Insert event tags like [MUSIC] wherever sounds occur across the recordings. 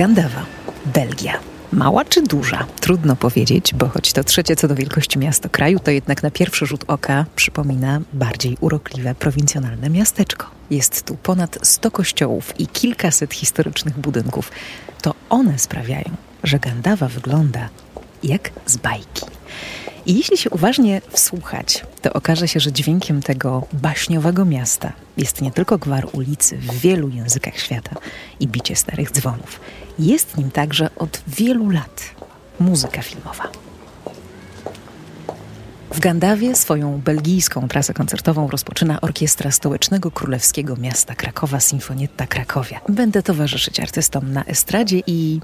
Gandawa, Belgia. Mała czy duża? Trudno powiedzieć, bo choć to trzecie co do wielkości miasto kraju, to jednak na pierwszy rzut oka przypomina bardziej urokliwe prowincjonalne miasteczko. Jest tu ponad 100 kościołów i kilkaset historycznych budynków. To one sprawiają, że Gandawa wygląda jak z bajki. I jeśli się uważnie wsłuchać, to okaże się, że dźwiękiem tego baśniowego miasta jest nie tylko gwar ulicy w wielu językach świata i bicie starych dzwonów. Jest nim także od wielu lat muzyka filmowa. W Gandawie swoją belgijską trasę koncertową rozpoczyna Orkiestra Stołecznego Królewskiego Miasta Krakowa Sinfonietta Krakowia. Będę towarzyszyć artystom na estradzie i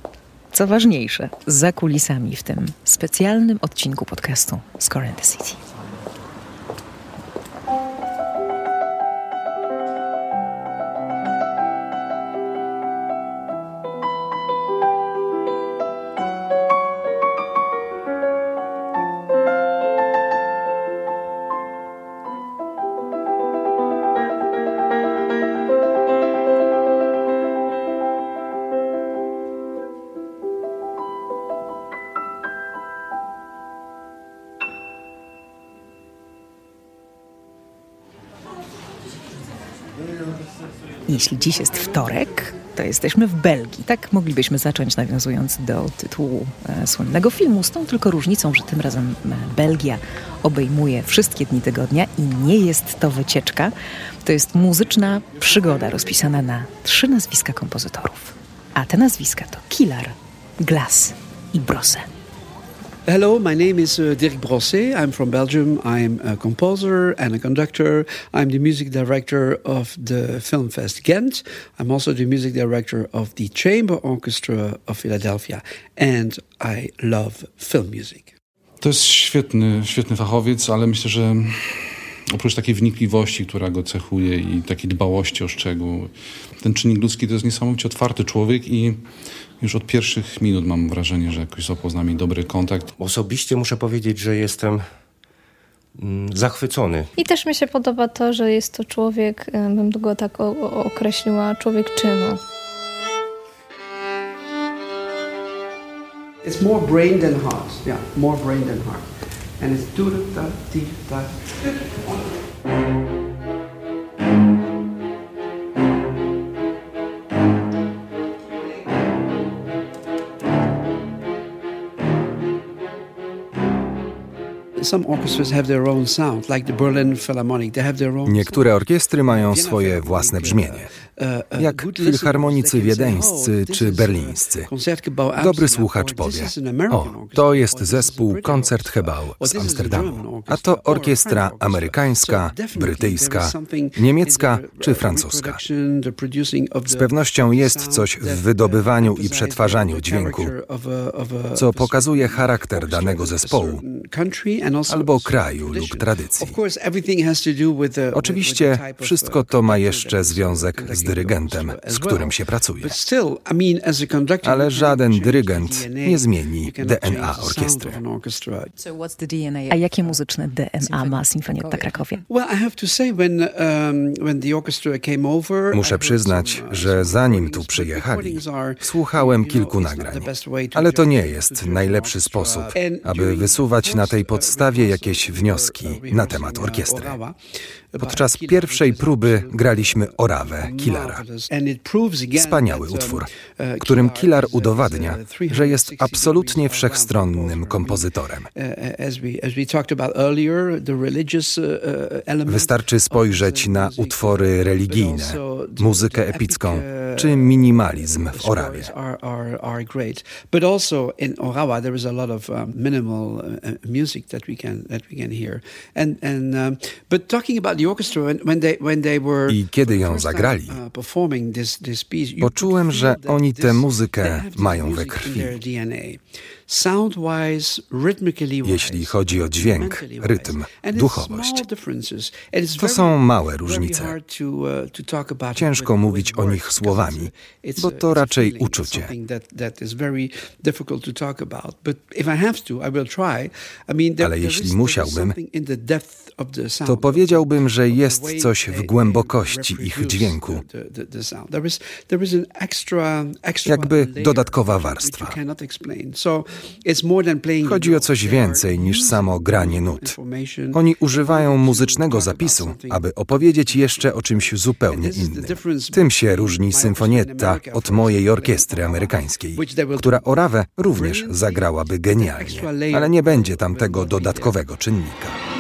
co ważniejsze, za kulisami w tym specjalnym odcinku podcastu in the City. Jeśli dziś jest wtorek, to jesteśmy w Belgii. Tak moglibyśmy zacząć, nawiązując do tytułu e, słynnego filmu, z tą tylko różnicą, że tym razem e, Belgia obejmuje wszystkie dni tygodnia i nie jest to wycieczka. To jest muzyczna przygoda rozpisana na trzy nazwiska kompozytorów. A te nazwiska to Killar, Glass i Brosse. Hello, my name is uh, Dirk Brosset. I'm from Belgium. I'm a composer and a conductor. I'm the music director of the Film Fest Ghent. I'm also the music director of the Chamber Orchestra of Philadelphia. And I love film music. To jest świetny, świetny fachowiec, ale myślę, że oprócz takiej wnikliwości, która go cechuje i takiej dbałości o szczegół, ten czynnik ludzki to jest niesamowicie otwarty człowiek i już od pierwszych minut mam wrażenie, że jakoś złapał z nami dobry kontakt. Osobiście muszę powiedzieć, że jestem mm, zachwycony. I też mi się podoba to, że jest to człowiek, bym go tak określiła, człowiek czynu. It's more brain than heart. Yeah, more brain than heart. And it's do da di da. Niektóre orkiestry mają swoje własne brzmienie, jak filharmonicy wiedeńscy czy berlińscy. Dobry słuchacz powie: O, to jest zespół Koncertgebouw z Amsterdamu, a to orkiestra amerykańska, brytyjska, niemiecka czy francuska. Z pewnością jest coś w wydobywaniu i przetwarzaniu dźwięku, co pokazuje charakter danego zespołu albo kraju lub tradycji. Oczywiście wszystko to ma jeszcze związek z dyrygentem, z którym się pracuje. Ale żaden dyrygent nie zmieni DNA orkiestry. A jakie muzyczne DNA ma Sinfonietta Krakowie? Muszę przyznać, że zanim tu przyjechali, słuchałem kilku nagrań. Ale to nie jest najlepszy sposób, aby wysuwać na tej podstawie jakieś wnioski na temat orkiestry. Podczas pierwszej próby graliśmy Orawę Killara. Wspaniały utwór, którym Killar udowadnia, że jest absolutnie wszechstronnym kompozytorem. Wystarczy spojrzeć na utwory religijne, muzykę epicką czy minimalizm w Orawie. but talking about I kiedy ją zagrali, uh, poczułem, że oni tę muzykę mają we krwi. Jeśli chodzi o dźwięk, rytm, duchowość. To są małe różnice. Uh, Ciężko mówić o nich słowami, bo to raczej uczucie. Ale jeśli musiałbym, to powiedziałbym, że jest coś w głębokości ich dźwięku. Jakby dodatkowa warstwa. Chodzi o coś więcej niż samo granie nut. Oni używają muzycznego zapisu, aby opowiedzieć jeszcze o czymś zupełnie innym. Tym się różni symfonietta od mojej orkiestry amerykańskiej, która Orawę również zagrałaby genialnie, ale nie będzie tam tego dodatkowego czynnika.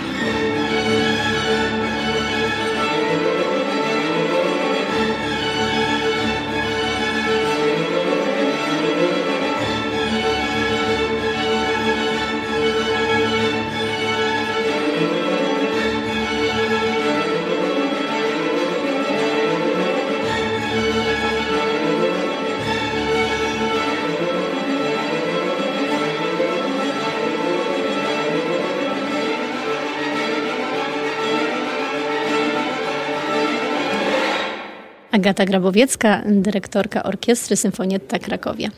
Agata Grabowiecka, dyrektorka Orkiestry Symfonietta Krakowie.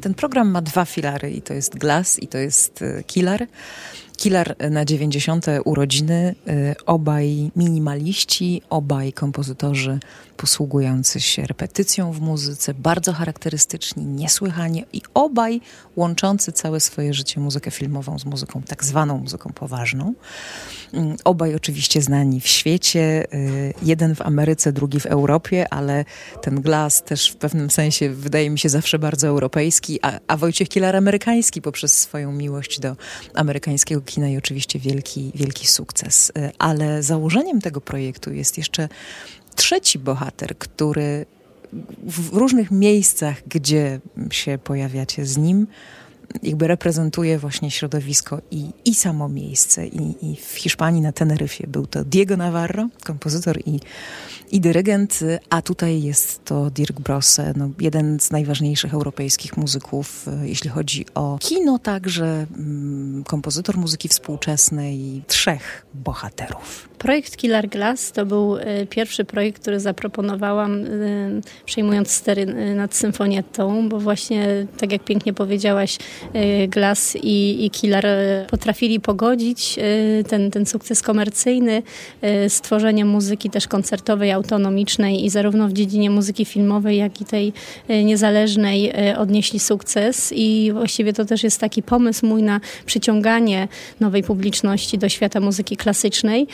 Ten program ma dwa filary i to jest Glass i to jest e, Killer. Na 90. urodziny, y, obaj minimaliści, obaj kompozytorzy posługujący się repetycją w muzyce, bardzo charakterystyczni, niesłychanie i obaj łączący całe swoje życie muzykę filmową z muzyką, tak zwaną muzyką poważną. Mm, obaj oczywiście znani w świecie, y, jeden w Ameryce, drugi w Europie, ale ten Glass też w pewnym sensie wydaje mi się zawsze bardzo europejski, a, a Wojciech Killer amerykański poprzez swoją miłość do amerykańskiego kina i oczywiście wielki, wielki sukces. Y, ale założeniem tego projektu jest jeszcze trzeci bohater, który w różnych miejscach, gdzie się pojawiacie z nim, jakby reprezentuje właśnie środowisko i, i samo miejsce. I, I, w Hiszpanii na Teneryfie był to Diego Navarro, kompozytor i, i dyrygent, a tutaj jest to Dirk Brosse, no, jeden z najważniejszych europejskich muzyków, e, jeśli chodzi o kino, także mm, kompozytor muzyki współczesnej, trzech bohaterów. Projekt Killer Glass to był e, pierwszy projekt, który zaproponowałam e, przejmując stery nad symfonietą, bo właśnie, tak jak pięknie powiedziałaś, Glass i, i Killer potrafili pogodzić ten, ten sukces komercyjny z tworzeniem muzyki też koncertowej, autonomicznej i zarówno w dziedzinie muzyki filmowej, jak i tej niezależnej odnieśli sukces i właściwie to też jest taki pomysł mój na przyciąganie nowej publiczności do świata muzyki klasycznej.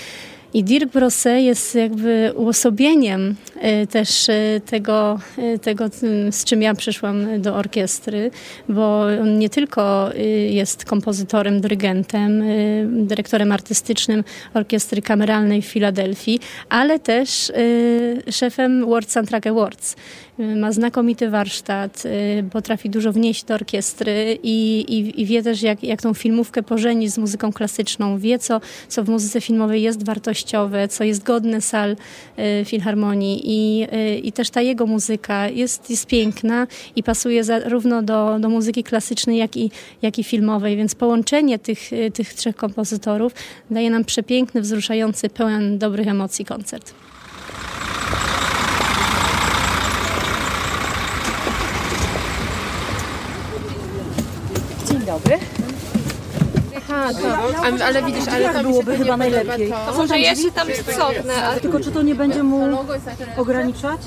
I Dirk Brosse jest jakby uosobieniem e, też e, tego, e, tego, z czym ja przyszłam do orkiestry, bo on nie tylko jest kompozytorem, dyrygentem, dyrektorem artystycznym Orkiestry Kameralnej w Filadelfii, ale też szefem World Soundtrack Awards ma znakomity warsztat, y, potrafi dużo wnieść do orkiestry i, i, i, wie też, jak, jak tą filmówkę pożenić z muzyką klasyczną. Wie, co, co w muzyce filmowej jest wartościowe, co jest godne sal y, filharmonii i, y, i też ta jego muzyka jest, jest piękna i pasuje zarówno do, do muzyki klasycznej, jak i, jak i filmowej, więc połączenie tych, tych trzech kompozytorów daje nam przepiękny, wzruszający, pełen dobrych emocji koncert. dobry. Aha, to, ale widzisz, ale to byłoby chyba najlepiej. To może ja się tam cofnę. Ale... Tylko czy to nie będzie mu ograniczać?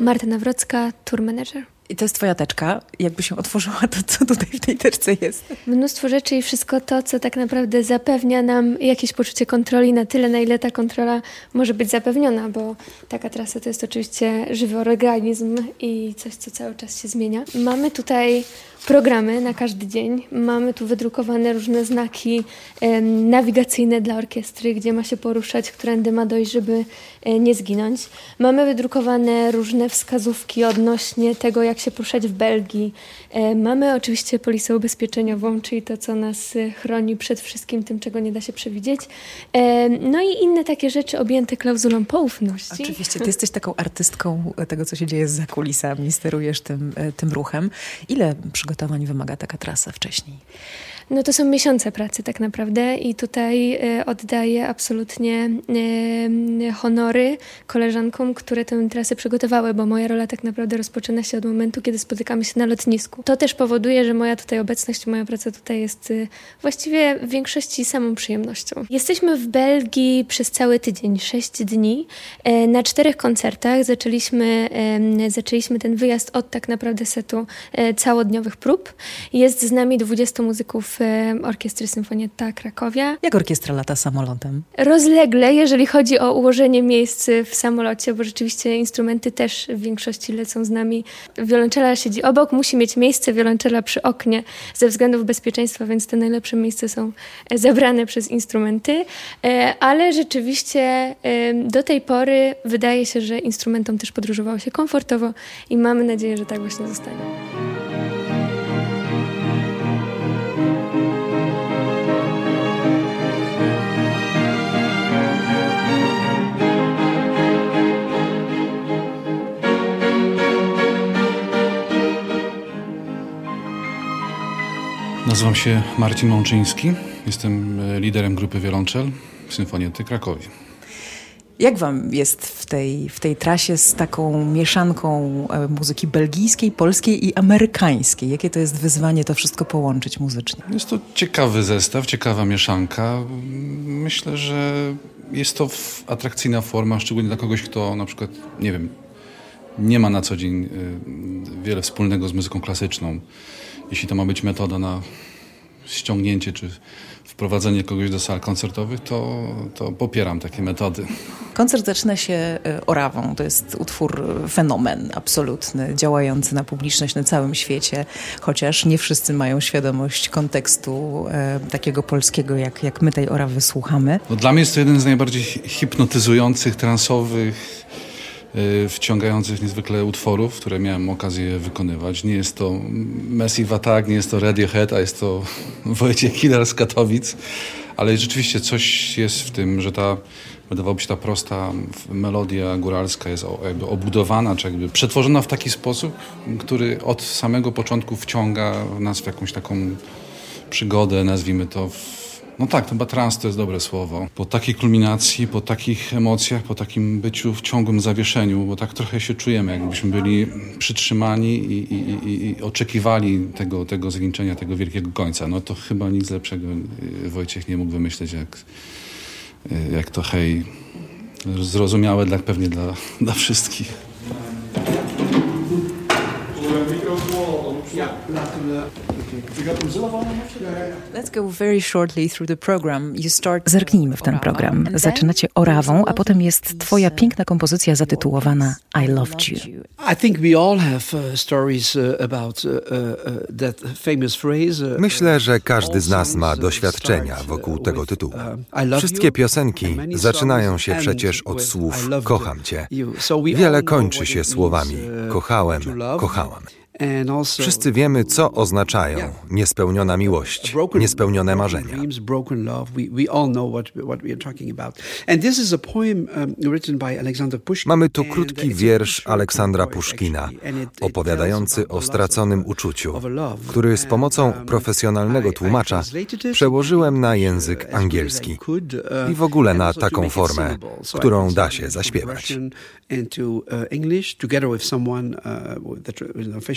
Marta Nawrocka, tour manager. I to jest twoja teczka. Jakby się otworzyła, to co tutaj w tej teczce jest? Mnóstwo rzeczy i wszystko to, co tak naprawdę zapewnia nam jakieś poczucie kontroli na tyle, na ile ta kontrola może być zapewniona, bo taka trasa to jest oczywiście żywy organizm i coś, co cały czas się zmienia. Mamy tutaj programy na każdy dzień. Mamy tu wydrukowane różne znaki nawigacyjne dla orkiestry, gdzie ma się poruszać, którędy ma dojść, żeby e, nie zginąć. Mamy wydrukowane różne wskazówki odnośnie tego, jak się poruszać w Belgii. E, mamy oczywiście polisę ubezpieczeniową, czyli to, co nas e, chroni przed wszystkim tym, czego nie da się przewidzieć. No i inne takie rzeczy objęte klauzulą poufności. Oczywiście, ty jesteś taką artystką tego, co się dzieje za kulisami, sterujesz tym, tym ruchem. Ile przygotowań wymaga taka trasa wcześniej? No to są miesiące pracy tak naprawdę i tutaj e, oddaję absolutnie e, honory koleżankom, które tę trasę przygotowały, bo moja rola tak naprawdę rozpoczyna się od momentu, kiedy spotykamy się na lotnisku. To też powoduje, że moja tutaj obecność, moja praca tutaj jest e, właściwie w większości samą przyjemnością. Jesteśmy w Belgii przez cały tydzień, sześć dni, na czterech koncertach. Zaczęliśmy, zaczęliśmy ten wyjazd od tak naprawdę setu całodniowych prób. Jest z nami 20 muzyków Orkiestry Symfonietta Krakowia. Jak orkiestra lata samolotem? Rozlegle, jeżeli chodzi o ułożenie miejsc w samolocie, bo rzeczywiście instrumenty też w większości lecą z nami. Wiolonczela siedzi obok, musi mieć miejsce wiolonczela przy oknie ze względów bezpieczeństwa, więc te najlepsze miejsca są e, zebrane przez instrumenty, e, ale rzeczywiście do tej pory wydaje się, że instrumentom też podróżowało się komfortowo i mamy nadzieję, że tak właśnie zostanie. Nazywam się Marcin Mączyński. Jestem e, liderem grupy Wiolonczel Symfoniety Krakowie. Jak wam jest w tej, w tej trasie z taką mieszanką e, muzyki belgijskiej, polskiej i amerykańskiej? Jakie to jest wyzwanie to wszystko połączyć muzycznie? Jest to ciekawy zestaw, ciekawa mieszanka. Myślę, że jest to atrakcyjna forma, szczególnie dla kogoś, kto na przykład, nie wiem, nie ma na co dzień e, wiele wspólnego z muzyką klasyczną jeśli to ma być metoda na ściągnięcie czy wprowadzenie kogoś do sal koncertowych, to, to popieram takie metody. Koncert zaczyna się e, Orawą. To jest utwór e, fenomen absolutny, działający na publiczność na całym świecie, chociaż nie wszyscy mają świadomość kontekstu e, takiego polskiego, jak, jak my tej Orawy słuchamy. No, dla mnie jest to jeden z najbardziej hipnotyzujących, transowych wciągających niezwykle utworów, które miałem okazję wykonywać. Nie jest to Massive Attack, nie jest to Radiohead, a jest to [LAUGHS] Wojciech Killer z Katowic, ale rzeczywiście coś jest w tym, że ta wydawałoby się ta prosta melodia góralska jest jakby obudowana, czy jakby przetworzona w taki sposób, który od samego początku wciąga nas w jakąś taką przygodę, nazwijmy to, no tak, chyba trans to jest dobre słowo. Po takiej kulminacji, po takich emocjach, po takim byciu w ciągłym zawieszeniu, bo tak trochę się czujemy, jakbyśmy byli przytrzymani i, i, i, oczekiwali tego, tego zwieńczenia, tego wielkiego końca. No to chyba nic lepszego y, Wojciech nie mógł wymyśleć, jak, y, jak to hej, zrozumiałe dla, pewnie dla, [LAUGHS] dla wszystkich. Ja, Let's go very shortly through the program. You start... Zerknijmy w ten program. Zaczynacie orawą, a potem jest twoja piękna kompozycja zatytułowana I Loved You. I think we all have uh, stories uh, about uh, that famous phrase. Myślę, że każdy z nas ma doświadczenia wokół tego tytułu. Wszystkie piosenki zaczynają się przecież od słów kocham cię. Wiele kończy się słowami kochałem, kochałam. Wszyscy wiemy, co oznaczają niespełniona miłość, niespełnione marzenia. Mamy tu krótki wiersz Aleksandra Puszkina, opowiadający o straconym uczuciu, który z pomocą profesjonalnego tłumacza przełożyłem na język angielski i w ogóle na taką formę, którą da się zaśpiewać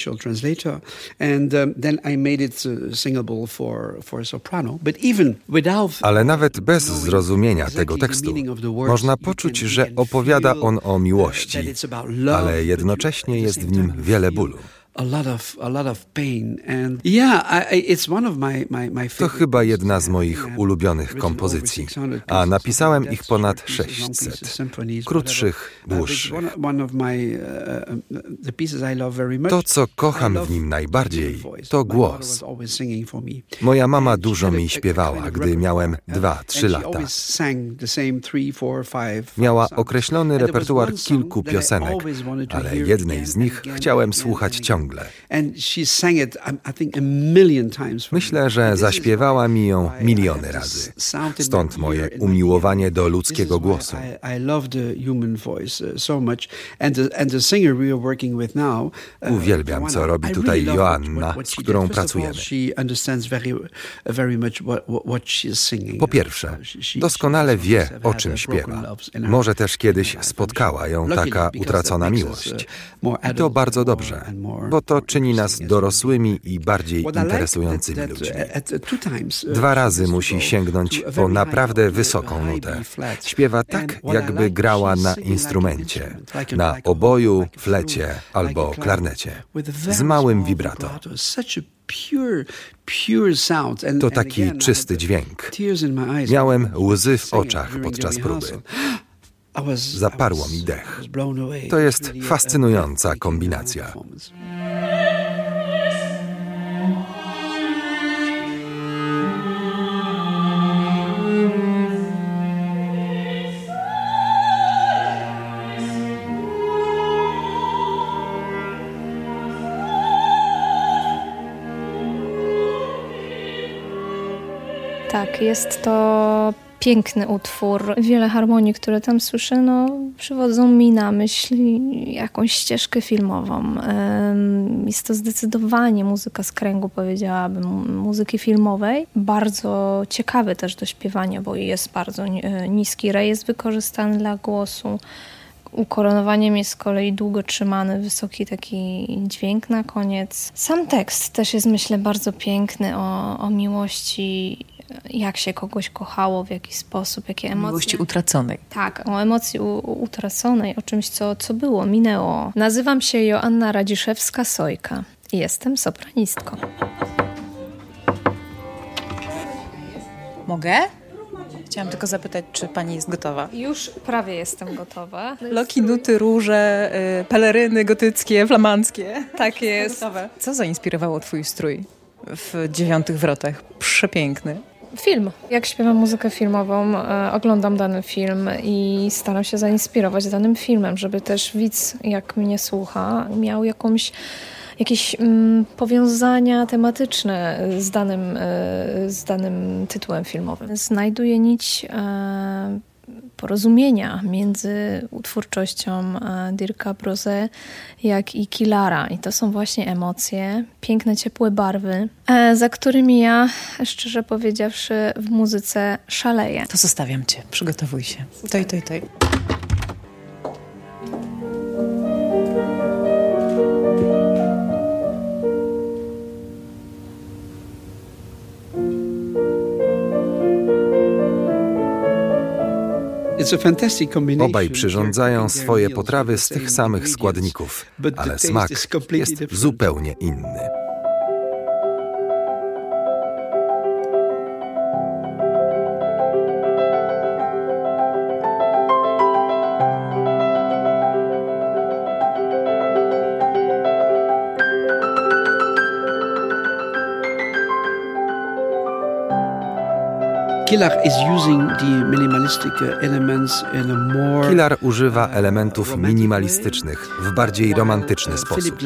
official translator, and um, then I made it uh, singable for, for soprano. But even without, Ale nawet bez zrozumienia tego tekstu można poczuć, że opowiada on o miłości, ale jednocześnie jest w nim wiele bólu. To chyba jedna z moich ulubionych kompozycji, a napisałem ich ponad 600, krótszych, dłuższych. To, co kocham w nim najbardziej, to głos. Moja mama dużo mi śpiewała, gdy miałem 2-3 lata. Miała określony repertuar kilku piosenek, ale jednej z nich chciałem słuchać ciągle. Myślę, że zaśpiewała mi ją miliony razy. Stąd moje umiłowanie do ludzkiego głosu. Uwielbiam, co robi tutaj Joanna, z którą pracujemy. Po pierwsze, doskonale wie, o czym śpiewa. Może też kiedyś spotkała ją taka utracona miłość. I to bardzo dobrze, bo to czyni nas dorosłymi i bardziej interesującymi ludźmi. Dwa razy musi sięgnąć po naprawdę wysoką nutę. Śpiewa tak, jakby grała na instrumencie, na oboju, flecie albo klarnecie, z małym vibrato. To taki czysty dźwięk. Miałem łzy w oczach podczas próby. Zaparło mi dech. To jest fascynująca kombinacja. Tak, jest to piękny utwór. Wiele harmonii, które tam słyszę, no, przywodzą mi na myśl jakąś ścieżkę filmową. Jest to zdecydowanie muzyka z kręgu, powiedziałabym, muzyki filmowej. Bardzo ciekawy też do śpiewania, bo jest bardzo niski rejestr wykorzystany dla głosu. Ukoronowaniem jest z kolei długo trzymany wysoki taki dźwięk na koniec. Sam tekst też jest myślę bardzo piękny o, o miłości jak się kogoś kochało, w jaki sposób, jakie emocje. Miłości utraconej. Tak, o emocji utraconej, o czymś, co, co było, minęło. Nazywam się Joanna Radziszewska-Sojka i jestem sopranistką. Mogę? Chciałam tylko zapytać, czy pani jest gotowa? Już prawie jestem gotowa. Loki, nuty, róże, y, peleryny gotyckie, flamandzkie. Tak jest. Co zainspirowało twój strój w dziewiątych wrotach? Przepiękny. Film. Jak śpiewam muzykę filmową, e, oglądam dany film i staram się zainspirować danym filmem, żeby też widz, jak mnie słucha, miał jakąś jakieś mm, powiązania tematyczne z danym, e, z danym tytułem filmowym. Znajduję nić e, porozumienia między utwórczością e, Dirka Brose jak i Kilara. I to są właśnie emocje, piękne, ciepłe barwy, e, za którymi ja, szczerze powiedziawszy, w muzyce szaleję. To zostawiam cię, przygotowuj się. Toj, toj, toj. Obaj przyrządzają swoje potrawy z tych samych składników, ale smak jest zupełnie inny. Killar używa elementów minimalistycznych w bardziej romantyczny sposób.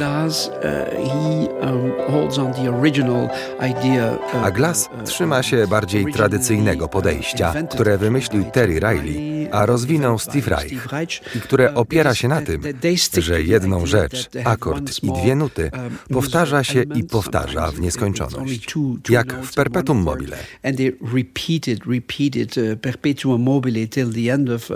A Glass trzyma się bardziej tradycyjnego podejścia, które wymyślił Terry Riley, a rozwinął Steve Reich i które opiera się na tym, że jedną rzecz, akord i dwie nuty powtarza się i powtarza w nieskończoność, jak w Perpetuum mobile uh, perpetuum mobile till the end of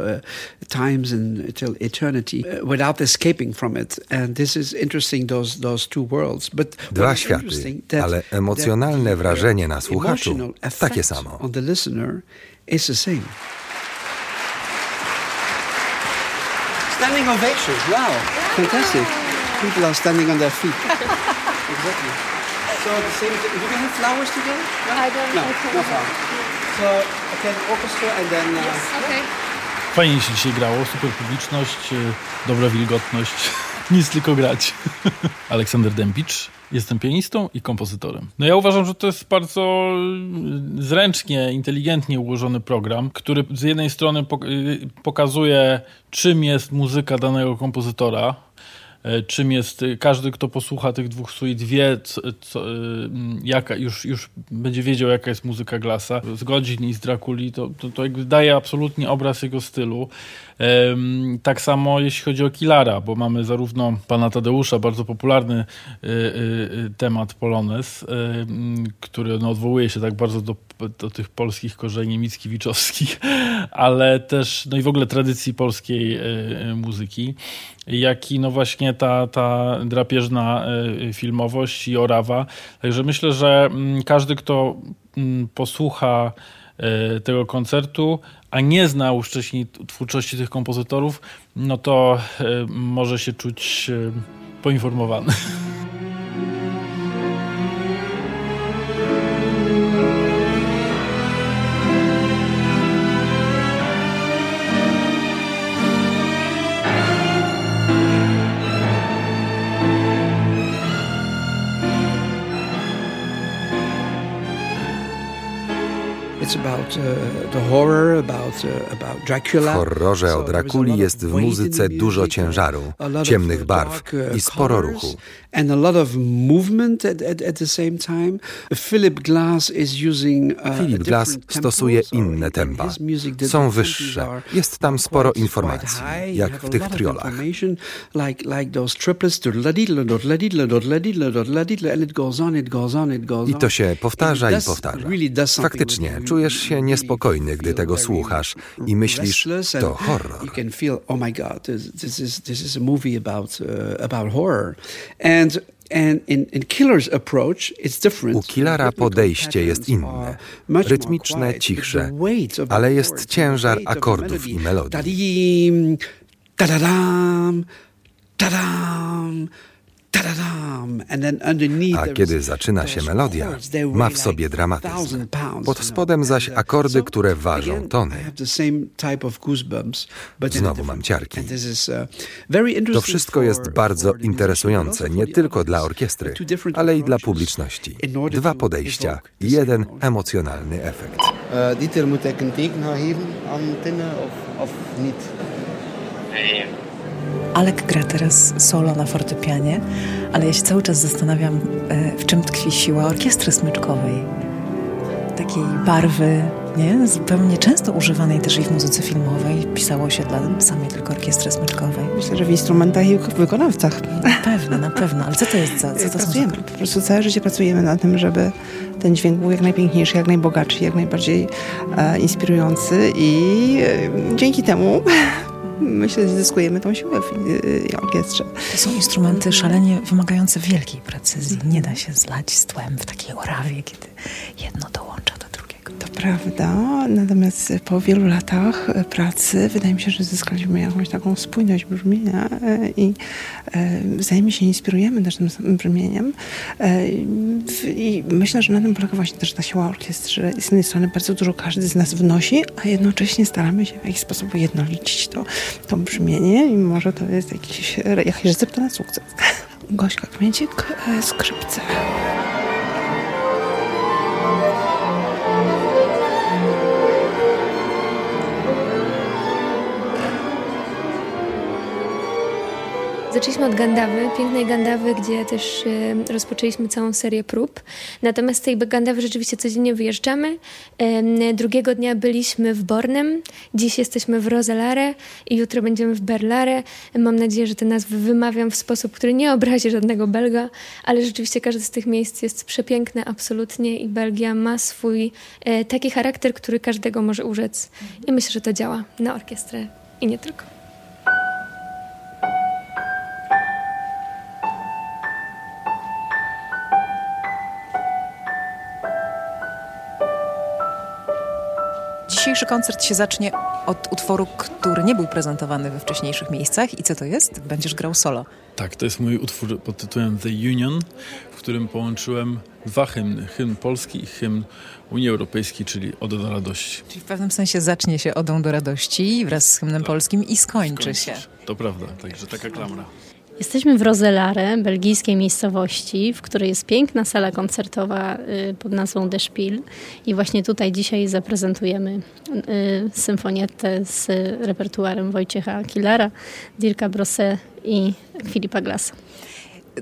times and till eternity, without escaping from it. And this is interesting, those, those two worlds. But Dwa światy, ale emocjonalne wrażenie na słuchaczu takie samo. On the listener is the same. Standing ovations, wow, fantastic. People are standing on their feet. [LAUGHS] exactly. So the same. Do we have flowers today? No? I don't. No, no flowers. So okay, orchestra and then. Uh, yes. Okay. Fajnie się dzisiaj grało, super publiczność, y, dobra wilgotność, [LAUGHS] nic tylko grać. [LAUGHS] Aleksander Dębicz, jestem pianistą i kompozytorem. No ja uważam, że to jest bardzo y, zręcznie, inteligentnie ułożony program, który z jednej strony y, pokazuje, czym jest muzyka danego kompozytora, E, czym jest, y, każdy kto posłucha tych dwóch suite wie, co, co, y, jaka, już, już będzie wiedział jaka jest muzyka Glasa. Z Godzin i z Drakuli to, to, to daje absolutnie obraz jego stylu. Tak samo jeśli chodzi o Kilara, bo mamy zarówno pana Tadeusza, bardzo popularny y, temat Polones, który no, odwołuje się tak bardzo do, do tych polskich korzeni mickiewiczowskich, [LAUGHS] ale też no i w ogóle tradycji polskiej muzyki jak i no właśnie ta, ta drapieżna filmowość i orawa. Także myślę, że mm, każdy, kto mm, posłucha tego koncertu, a nie znał wcześniej twórczości tych kompozytorów, no to e, może się czuć poinformowany. W horrorze o Drakuli jest w muzyce dużo ciężaru, ciemnych barw uh, i sporo ruchu. Philip Glass stosuje inne tempa. Są wyższe. Jest tam sporo informacji, jak w tych triolach. I to się powtarza i powtarza. Faktycznie, czujesz się niespokojny, gdy tego słuchasz i myślisz, to horror. U Killera podejście jest inne, rytmiczne, cichsze, ale jest ciężar akordów i melodii. Tadadam, tadam, a kiedy zaczyna się melodia, ma w sobie dramatyzm. Pod spodem zaś akordy, które ważą tony. Znowu mam ciarki. Uh, to wszystko jest bardzo interesujące, nie tylko dla orkiestry, ale i dla publiczności. Dwa podejścia, jeden emocjonalny efekt. Dieter moet ik een teken geven aan of niet? Alek gra teraz solo na fortepianie, ale ja się cały czas zastanawiam, e, w czym tkwi siła orkiestry smyczkowej. Takiej barwy, nie? Zupełnie często używanej też i w muzyce filmowej. Pisało się dla samej tylko orkiestry smyczkowej. Myślę, że w instrumentach i wykonawcach. Na pewno, na pewno. Ale co to jest za... Co to pracujemy. Są za... Po prostu całe życie pracujemy na tym, żeby ten dźwięk był jak najpiękniejszy, jak najbogatszy, jak najbardziej e, inspirujący i e, dzięki temu myślę, że zyskujemy tą siłę w y, orkiestrze. To są instrumenty szalenie wymagające wielkiej precyzji. Nie da się zlać z tłem w takiej orawie, kiedy jedno dołącza do to prawda, natomiast po wielu latach e, pracy wydaje mi się, że zyskaliśmy jakąś taką spójność brzmienia e, i e, wzajemnie się inspirujemy też tym samym brzmieniem. I myślę, że na tym polega właśnie też ta siła orkiestry. Z jednej strony bardzo dużo każdy z nas wnosi, a jednocześnie staramy się w jakiś sposób ujednolicić to, to brzmienie i może to jest jakiś, jakaś recepta na sukces. Gośka Kmiecik, skrzypce. Zaczęliśmy od Gandawy, pięknej Gandawy, gdzie też e, rozpoczęliśmy całą serię prób. Natomiast z tej Gandawy rzeczywiście codziennie wyjeżdżamy. Drugiego dnia byliśmy w Bornem, dziś jesteśmy w Roselare i jutro będziemy w Berlare. Mam nadzieję, że te nazwy wymawiam w sposób, który nie obrazi żadnego Belga, ale rzeczywiście każde z tych miejsc jest przepiękne absolutnie i Belgia ma swój e, taki charakter, który każdego może urzec. I myślę, że to działa na orkiestrę i nie tylko. Dzisiejszy koncert się zacznie od utworu, który nie był prezentowany we wcześniejszych miejscach. I co to jest? Będziesz grał solo. Tak, to jest mój utwór pod tytułem The Union, w którym połączyłem dwa hymny. Hymn polski i hymn Unii Europejskiej, czyli Odo do Radości. Czyli w pewnym sensie zacznie się Odą do Radości wraz z hymnem tak. polskim i skończy, skończy się. To prawda, także taka klamra. Jesteśmy w Roselare, belgijskiej miejscowości, w której jest piękna sala koncertowa y, pod nazwą The Spiel i właśnie tutaj dzisiaj zaprezentujemy y, symfonietę z repertuarem Wojciecha Killera, Dirka Brosse i Filipa Glasa.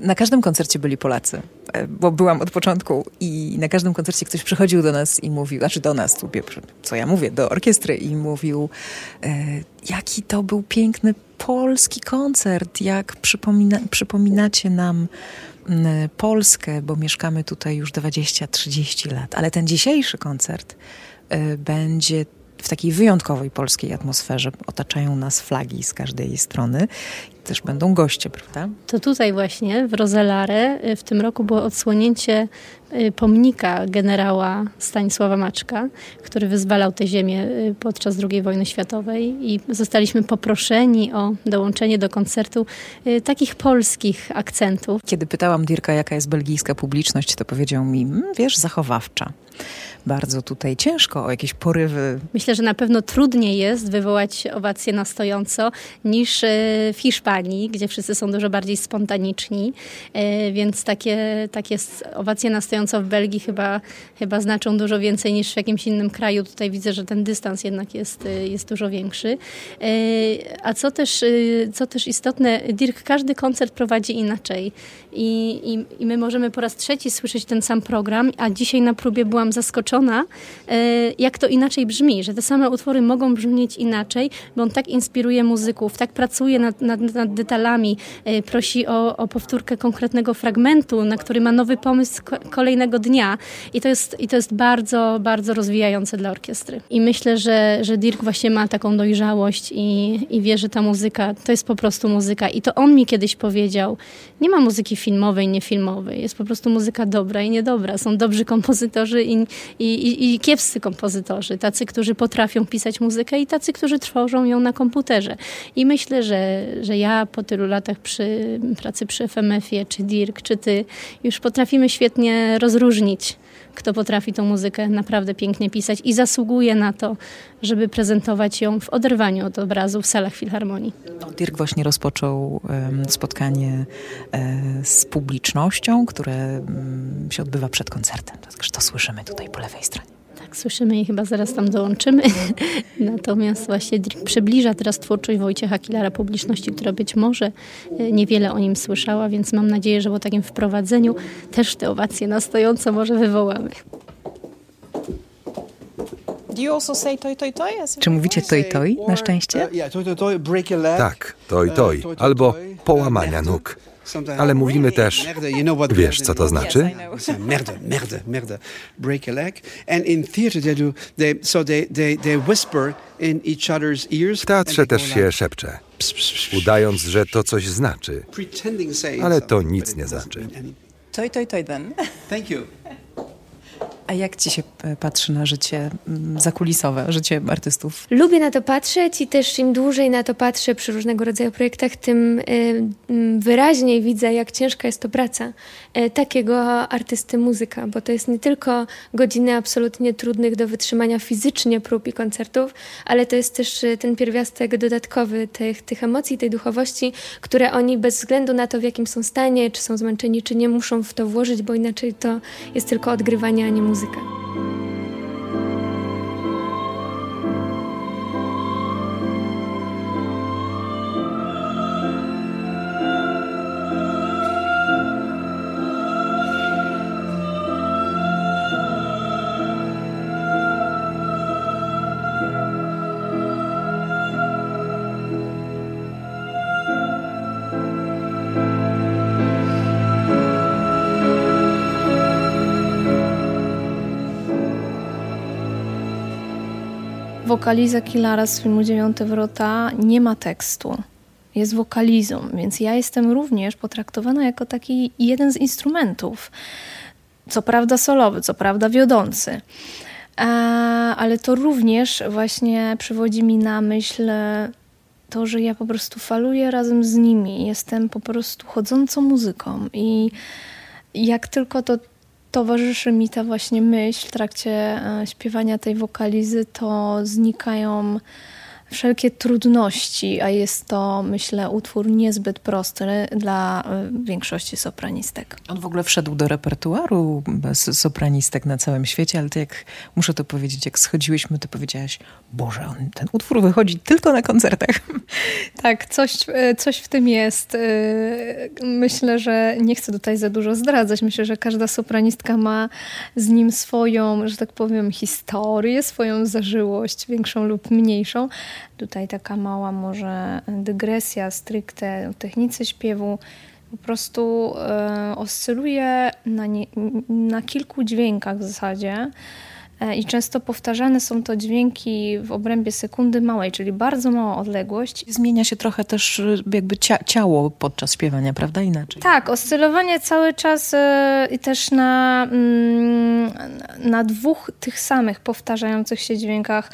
Na każdym koncercie byli Polacy, e, bo byłam od początku i na każdym koncercie ktoś przychodził do nas i mówił, znaczy do nas, co ja mówię, do orkiestry i mówił, e, jaki to był piękny polski koncert, jak przypomina, przypominacie nam Polskę, bo mieszkamy tutaj już 20-30 lat, ale ten dzisiejszy koncert e, będzie w takiej wyjątkowej polskiej atmosferze. Otaczają nas flagi z każdej strony. Też będą goście, prawda? To tutaj właśnie w Rozelare y, w tym roku było odsłonięcie y, pomnika generała Stanisława Maczka, który wyzwalał tę ziemię y, podczas II wojny światowej i zostaliśmy poproszeni o dołączenie do koncertu takich polskich akcentów. Kiedy pytałam Dirka, jaka jest belgijska publiczność, to powiedział mi, mm, wiesz, zachowawcza bardzo tutaj ciężko o jakieś porywy. Myślę, że na pewno trudniej jest wywołać owację na stojąco niż e, w Hiszpanii, gdzie wszyscy są dużo bardziej spontaniczni, e, więc takie, takie owacje na stojąco w Belgii chyba, chyba znaczą dużo więcej niż w jakimś innym kraju. Tutaj widzę, że ten dystans jednak jest, e, jest dużo większy. A co też, co też istotne, Dirk każdy koncert prowadzi inaczej I, i, i my możemy po raz trzeci słyszeć ten sam program, a dzisiaj na próbie byłam zaskoczona, e, jak to inaczej brzmi, że te same utwory mogą brzmieć inaczej, bo on tak inspiruje muzyków, tak pracuje nad, nad, nad detalami, e, prosi o, o powtórkę konkretnego fragmentu, na który ma nowy pomysł kolejnego dnia. I to jest, i to jest bardzo, bardzo rozwijające dla orkiestry. I myślę, że, że Dirk właśnie ma taką dojrzałość i, i wie, że ta muzyka to jest po prostu muzyka. I to on mi kiedyś powiedział, nie ma muzyki filmowej, niefilmowej, jest po prostu muzyka dobra i niedobra. Są dobrzy kompozytorzy i, i, i, kiepscy kompozytorzy, tacy, którzy potrafią pisać muzykę i tacy, którzy tworzą ją na komputerze. I myślę, że, że ja po tylu latach przy pracy przy FMF-ie, czy Dirk, czy ty, już potrafimy świetnie rozróżnić kto potrafi tą muzykę naprawdę pięknie pisać i zasługuje na to, żeby prezentować ją w oderwaniu od obrazu w salach filharmonii. Dirk właśnie rozpoczął spotkanie um, z publicznością, które um, się odbywa przed koncertem. Także to słyszymy tutaj po lewej stronie. Tak, słyszymy i chyba zaraz tam dołączymy. [LAUGHS] Natomiast właśnie przybliża teraz twórczość Wojciecha Kilara publiczności, która być może e, niewiele o nim słyszała, więc mam nadzieję, że po takim wprowadzeniu też te owacje na stojąco może wywołamy. Czy mówicie toj toj na szczęście? Tak, toj toj, albo połamania nóg. Ale mówimy też, wiesz co to znaczy? Merde, merde, merde, break a leg. And in theater they do, they, so they, they, they whisper in each other's ears. W teatrze też się szepcze, udając, że to coś znaczy, ale to nic nie znaczy. Toj, toj, toj, then. Thank you. A jak ci się e, patrzy na życie mm, zakulisowe, życie artystów? Lubię na to patrzeć i też im dłużej na to patrzę przy różnego rodzaju projektach, tym e, wyraźniej widzę, jak ciężka jest to praca e, takiego artysty muzyka, bo to jest nie tylko godziny absolutnie trudnych do wytrzymania fizycznie prób i koncertów, ale to jest też ten pierwiastek dodatkowy tych, tych emocji, tej duchowości, które oni bez względu na to, w jakim są stanie, czy są zmęczeni, czy nie, muszą w to włożyć, bo inaczej to jest tylko odgrywanie, a nie muzyka muzykę. Wokaliza Kilara z filmu Dziewiąte Wrota nie ma tekstu. Jest wokalizą, więc ja jestem również potraktowana jako taki jeden z instrumentów. Co prawda solowy, co prawda wiodący. E, ale to również właśnie przywodzi mi na myśl to, że ja po prostu faluję razem z nimi. Jestem po prostu chodzącą muzyką i jak tylko to towarzyszy mi ta właśnie myśl w trakcie e, śpiewania tej wokalizy, to znikają wszelkie trudności, a jest to, myślę, utwór niezbyt prosty dla y, większości sopranistek. On w ogóle wszedł do repertuaru sopranistek na całym świecie, ale to jak muszę to powiedzieć, jak schodziłyśmy, to powiedziałaś, Boże, on, ten utwór wychodzi tylko na koncertach. [LAUGHS] Tak, coś, y, coś w tym jest. Y, myślę, że nie chcę tutaj za dużo zdradzać. Myślę, że każda sopranistka ma z nim swoją, że tak powiem, historię, swoją zażyłość, większą lub mniejszą. Tutaj taka mała może dygresja stricte o technice śpiewu. Po prostu e, oscyluje na, nie, na kilku dźwiękach w zasadzie. E, I często powtarzane są to dźwięki w obrębie sekundy małej, czyli bardzo mała odległość. Zmienia się trochę też jakby cia ciało podczas śpiewania, prawda? Inaczej. Tak, oscylowanie cały czas e, i też na, mm, na dwóch tych samych powtarzających się dźwiękach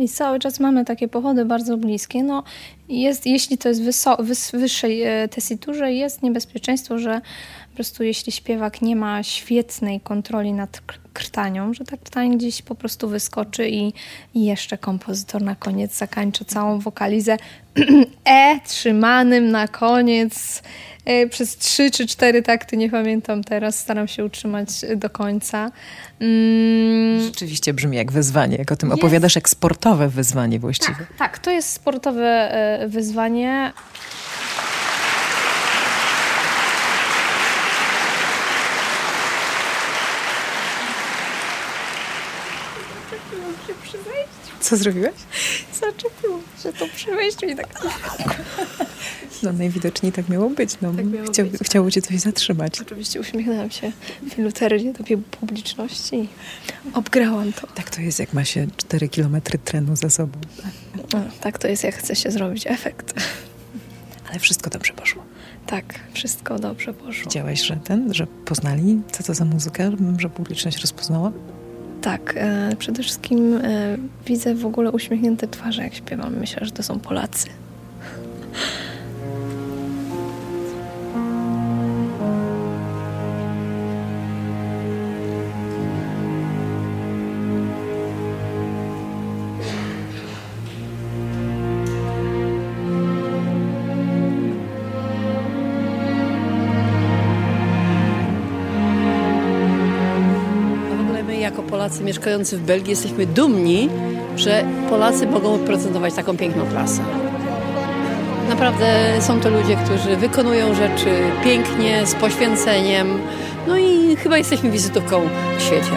i cały czas mamy takie pochody bardzo bliskie. No, jest, jeśli to jest wyso- wys- wyższej e, tesiturze, jest niebezpieczeństwo, że prostu jeśli śpiewak nie ma świetnej kontroli nad krtanią, że ta krtań gdzieś po prostu wyskoczy i, i jeszcze kompozytor na koniec zakańcza całą wokalizę [CLEARS THROAT] E trzymanym na koniec E, przez trzy czy cztery takty, nie pamiętam teraz, staram się utrzymać do końca. Mm. Rzeczywiście brzmi jak wyzwanie, jak o tym jest. opowiadasz, jak sportowe wyzwanie właściwie. Tak, tak to jest sportowe e, wyzwanie. Co zrobiłeś? Zaczepiło się to przy wejściu i tak... No najwidoczniej tak miało być. No, tak miało Chciał, być. Chciało cię coś zatrzymać. Oczywiście uśmiechnęłam się filuternie do publiczności i obgrałam to. Tak to jest, jak ma się 4 kilometry trenu za sobą. No, tak to jest, jak chce się zrobić efekt. Ale wszystko dobrze poszło. Tak, wszystko dobrze poszło. Widziałeś, że ten, że poznali, co to za muzyka, że publiczność rozpoznała? Tak, e, przede wszystkim e, widzę w ogóle uśmiechnięte twarze, jak śpiewam. Myślę, że to są Polacy. Polacy mieszkający w Belgii jesteśmy dumni, że Polacy mogą reprezentować taką piękną klasę. Naprawdę są to ludzie, którzy wykonują rzeczy pięknie, z poświęceniem, no i chyba jesteśmy wizytówką w świecie.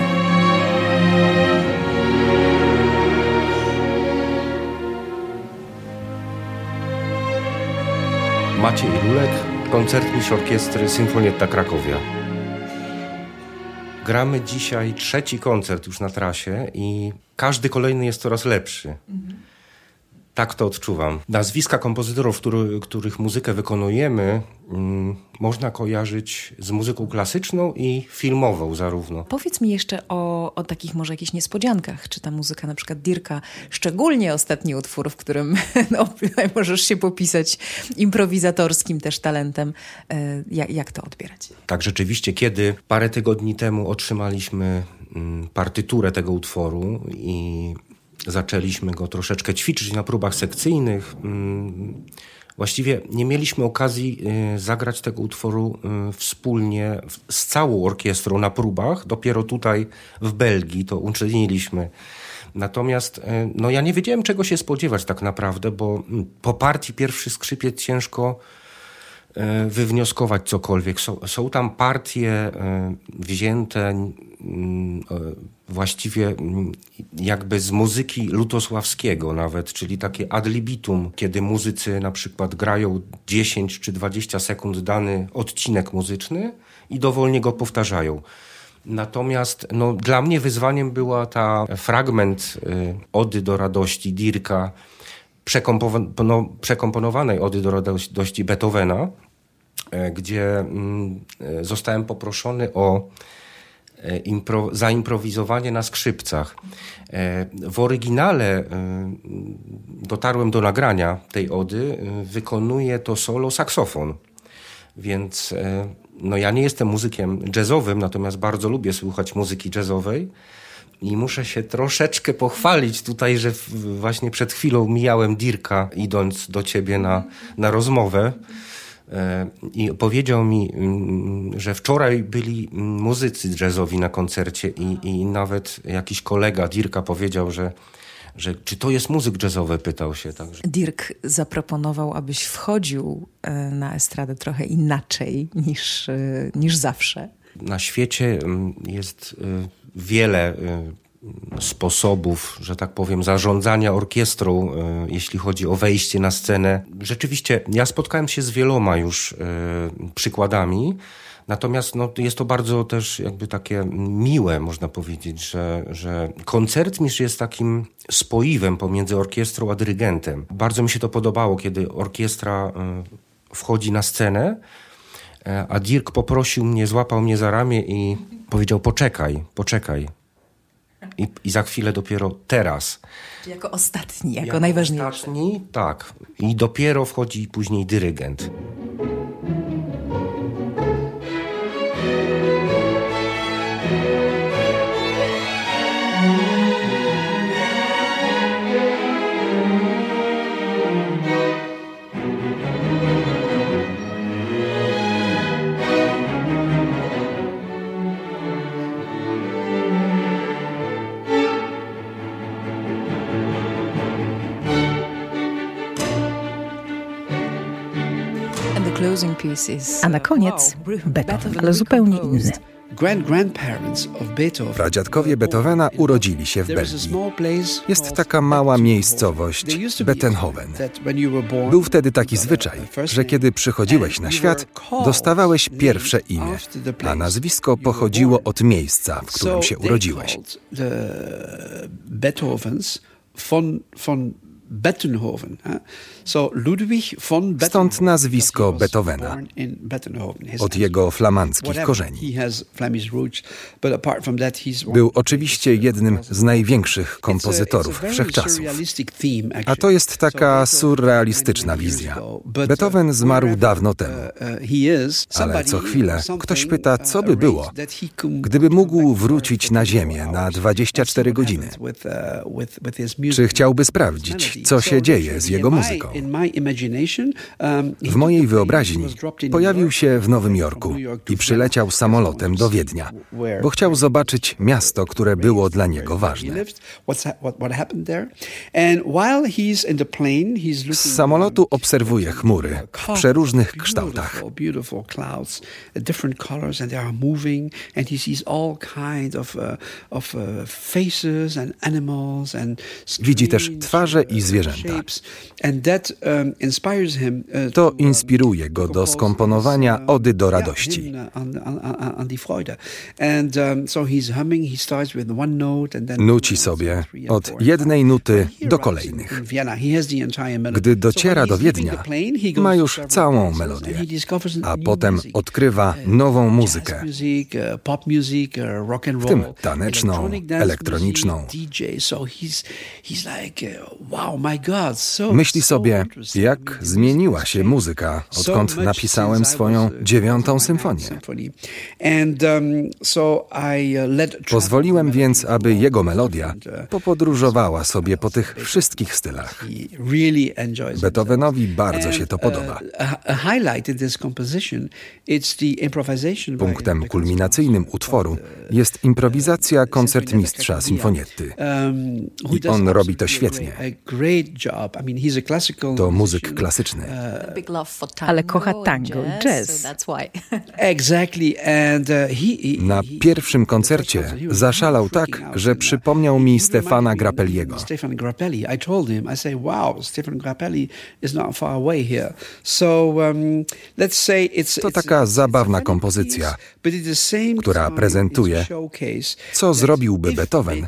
Maciej Lulek, koncertmistrz orkiestry Symfonietta Krakowia. Gramy dzisiaj trzeci koncert już na trasie i każdy kolejny jest coraz lepszy. Tak to odczuwam. Nazwiska kompozytorów, który, których muzykę wykonujemy, mm, można kojarzyć z muzyką klasyczną i filmową zarówno. Powiedz mi jeszcze o, o takich może jakichś niespodziankach. Czy ta muzyka na przykład Dirka, szczególnie ostatni utwór, w którym [LAUGHS] no, możesz się popisać improwizatorskim też talentem. E, jak, jak to odbierać? Tak, rzeczywiście, kiedy parę tygodni temu otrzymaliśmy mm, partyturę tego utworu i zaczęliśmy go troszeczkę ćwiczyć na próbach sekcyjnych. Mm, właściwie nie mieliśmy okazji y, zagrać tego utworu y, wspólnie z całą orkiestrą na próbach. Dopiero tutaj w Belgii to uczyniliśmy. Natomiast y, no, ja nie wiedziałem, czego się spodziewać tak naprawdę, bo mm, po partii pierwszy skrzypiec ciężko wywnioskować cokolwiek. Są, są tam partie wzięte mm, właściwie jakby z muzyki lutosławskiego nawet, czyli takie ad libitum, kiedy muzycy na przykład grają 10 czy 20 sekund dany odcinek muzyczny i dowolnie go powtarzają. Natomiast no, dla mnie wyzwaniem była ta fragment Ody do radości Dirka, no, przekomponowanej Ody do radości Beethovena, gdzie y, zostałem poproszony o impro, zaimprowizowanie na skrzypcach. W oryginale dotarłem do nagrania tej ody, wykonuje to solo saksofon. Więc no ja nie jestem muzykiem jazzowym, natomiast bardzo lubię słuchać muzyki jazzowej. I muszę się troszeczkę pochwalić tutaj, że właśnie przed chwilą mijałem Dirka, idąc do ciebie na, na rozmowę. E, I powiedział mi, mm, że wczoraj byli muzycy jazzowi na koncercie, i, i nawet jakiś kolega Dirka powiedział, że że czy to jest muzyk jazzowy, pytał się. Także. Dirk zaproponował, abyś wchodził e, na estradę trochę inaczej niż, e, niż zawsze. Na świecie mm, jest wiele sposobów, że tak powiem, zarządzania orkiestrą, jeśli chodzi o wejście na scenę. Rzeczywiście, ja spotkałem się z wieloma już przykładami. Natomiast no, jest to bardzo też jakby takie miłe, można powiedzieć, że, że koncertmistrz jest takim spoiwem pomiędzy orkiestrą a dyrygentem. Bardzo mi się to podobało, kiedy orkiestra e, wchodzi na scenę, e, a Dirk poprosił mnie, złapał mnie za ramię i powiedział: Poczekaj, poczekaj. I, i za chwilę dopiero teraz. Jako ostatni, jako, jako najważniejszy. Ostatni, tak. I dopiero wchodzi później dyrygent. A na koniec Beethoven, ale zupełnie inny. Pradziadkowie Beethovena urodzili się w Belgii. Jest taka mała miejscowość, Bettenhoven. Był wtedy taki zwyczaj, że kiedy przychodziłeś na świat, dostawałeś pierwsze imię, a nazwisko pochodziło od miejsca, w którym się urodziłeś. Bettenhoven. Stąd nazwisko Beethovena, od jego flamandzkich korzeni. Był oczywiście jednym z największych kompozytorów wszechczasów. A to jest taka surrealistyczna wizja. Beethoven zmarł dawno temu. Uh, Ale co chwilę ktoś pyta, co by było, gdyby mógł wrócić na Ziemię na 24 godziny. Uh, Czy chciałby sprawdzić, co się dzieje z jego muzyką? Um, w mojej wyobraźni pojawił się w Nowym Jorku i przyleciał samolotem do Wiednia, bo chciał zobaczyć miasto, które było dla niego ważne. Z samolotu obserwuje chmury w przeróżnych kształtach. Uh, uh, Widzi też twarze i zwierzęta. Um, uh, to inspiruje go do skomponowania uh, ody do radości. Nuci sobie od jednej nuty do kolejnych. Gdy dociera do Wiednia, ma już całą melodię, a potem odkrywa nową muzykę, w tym taneczną, elektroniczną. Myśli sobie, jak zmieniła się muzyka, odkąd napisałem swoją dziewiątą symfonię. Um, uh, Pozwoliłem więc, aby jego melodia uh, popodróżowała sobie po tych wszystkich stylach. Beethovenowi bardzo się to uh, podoba. Punktem kulminacyjnym utworu jest improwizacja koncertmistrza Sinfonietty. Um, I on robi to świetnie. To muzyk klasyczny. Ale kocha tango, jazz. Uh, [LAUGHS] Na pierwszym koncercie zaszalał tak, że przypomniał mi Stefana Grappelliego. To taka zabawna kompozycja, która prezentuje, co zrobiłby Beethoven,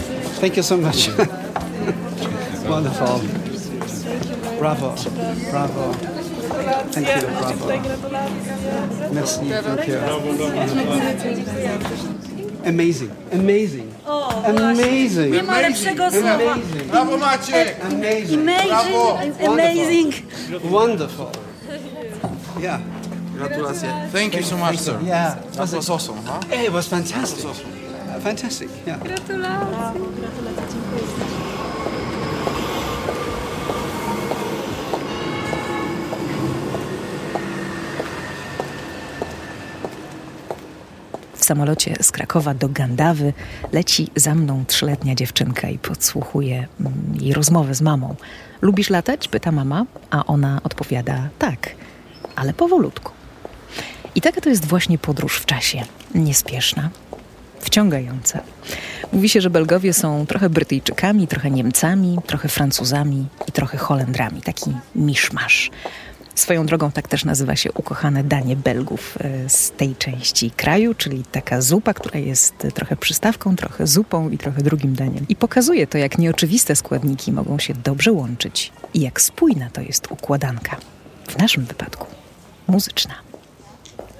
Thank you so much. [LAUGHS] Wonderful. Bravo, bravo. Thank you, bravo. Merci, thank you. Amazing, amazing. Oh, amazing. Nie ma lepszego słowa. Brawo Maciek! Amazing. Bravo. Amazing. Wonderful. Yeah. Gratulacje. Thank you so much, sir. Yeah. That was awesome, huh? It was fantastic. Fantastic, yeah. Gratulacje. W samolocie z Krakowa do Gandawy leci za mną trzyletnia dziewczynka i podsłuchuje mm, jej rozmowę z mamą. Lubisz latać? pyta mama, a ona odpowiada tak, ale powolutku. I taka to jest właśnie podróż w czasie. Niespieszna, wciągająca. Mówi się, że Belgowie są trochę Brytyjczykami, trochę Niemcami, trochę Francuzami i trochę Holendrami. Taki miszmasz. Swoją drogą tak też nazywa się ukochane danie Belgów e, z tej części kraju, czyli taka zupa, która jest trochę przystawką, trochę zupą i trochę drugim daniem. I pokazuje to, jak nieoczywiste składniki mogą się dobrze łączyć i jak spójna to jest układanka. W naszym wypadku muzyczna.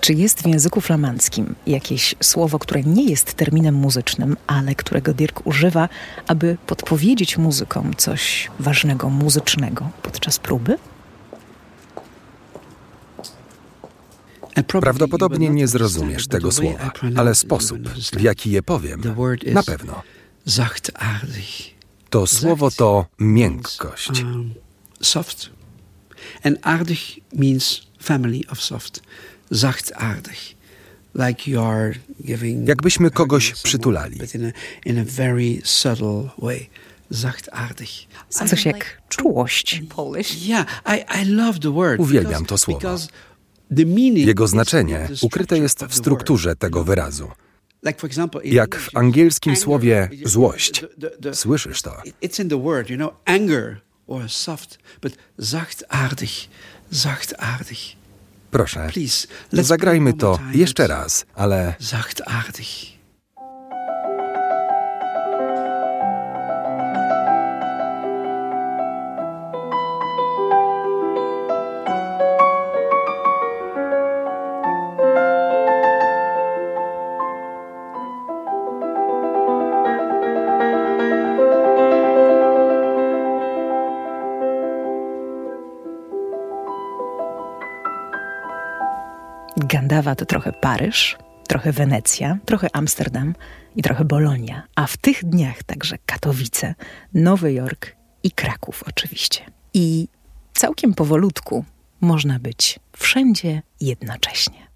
Czy jest w języku flamandzkim jakieś słowo, które nie jest terminem muzycznym, ale którego Dirk używa, aby podpowiedzieć muzykom coś ważnego, muzycznego podczas próby? Prawdopodobnie nie zrozumiesz tego słowa, ale sposób, w jaki je powiem, na pewno. To słowo to miękkość. Soft. And aardig means family of soft. Zachtaardig. Like you are giving Jakbyśmy kogoś przytulali. But in a, in a very subtle way. Zachtaardig. Coś jak czułość. Yeah, I, I love the word. Uwielbiam to słowo. Jego znaczenie ukryte jest w strukturze tego wyrazu. Jak w angielskim słowie złość. Słyszysz to? It's in the word, you know, anger or soft, but zachtaardig, zachtaardig. Proszę, zagrajmy to jeszcze raz, ale... Gandawa to trochę Paryż, trochę Wenecja, trochę Amsterdam i trochę Bolonia, a w tych dniach także Katowice, Nowy Jork i Kraków oczywiście. I całkiem powolutku można być wszędzie jednocześnie.